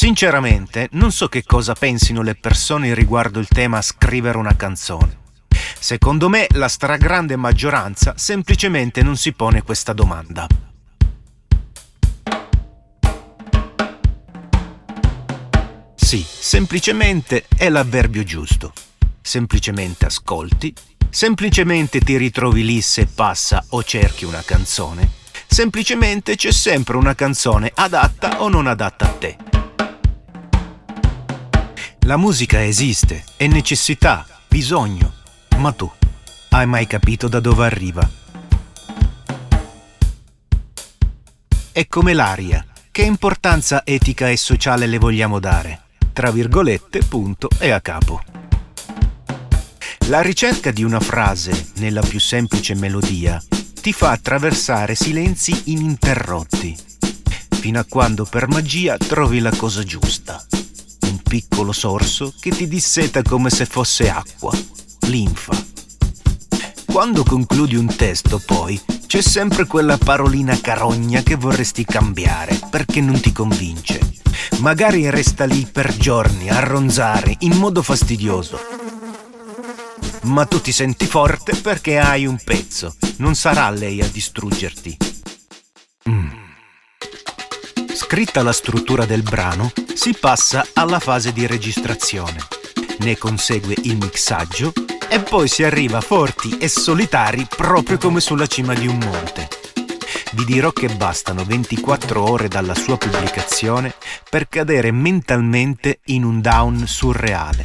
Sinceramente, non so che cosa pensino le persone riguardo il tema scrivere una canzone. Secondo me, la stragrande maggioranza semplicemente non si pone questa domanda. Sì, semplicemente è l'avverbio giusto. Semplicemente ascolti, semplicemente ti ritrovi lì se passa o cerchi una canzone. Semplicemente c'è sempre una canzone adatta o non adatta a te. La musica esiste, è necessità, bisogno, ma tu hai mai capito da dove arriva? È come l'aria, che importanza etica e sociale le vogliamo dare? tra virgolette, punto e a capo. La ricerca di una frase nella più semplice melodia ti fa attraversare silenzi ininterrotti, fino a quando per magia trovi la cosa giusta. Piccolo sorso che ti disseta come se fosse acqua, linfa. Quando concludi un testo, poi, c'è sempre quella parolina carogna che vorresti cambiare perché non ti convince magari resta lì per giorni a ronzare in modo fastidioso. Ma tu ti senti forte perché hai un pezzo, non sarà lei a distruggerti. Mm. Scritta la struttura del brano, si passa alla fase di registrazione. Ne consegue il mixaggio e poi si arriva forti e solitari proprio come sulla cima di un monte vi dirò che bastano 24 ore dalla sua pubblicazione per cadere mentalmente in un down surreale.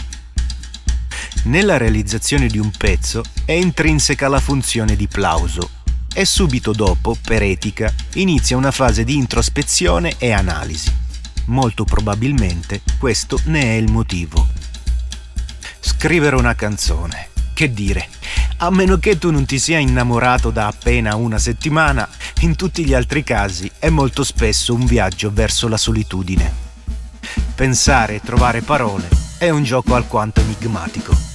Nella realizzazione di un pezzo è intrinseca la funzione di plauso e subito dopo, per etica, inizia una fase di introspezione e analisi. Molto probabilmente questo ne è il motivo. Scrivere una canzone. Che dire, a meno che tu non ti sia innamorato da appena una settimana, in tutti gli altri casi è molto spesso un viaggio verso la solitudine. Pensare e trovare parole è un gioco alquanto enigmatico.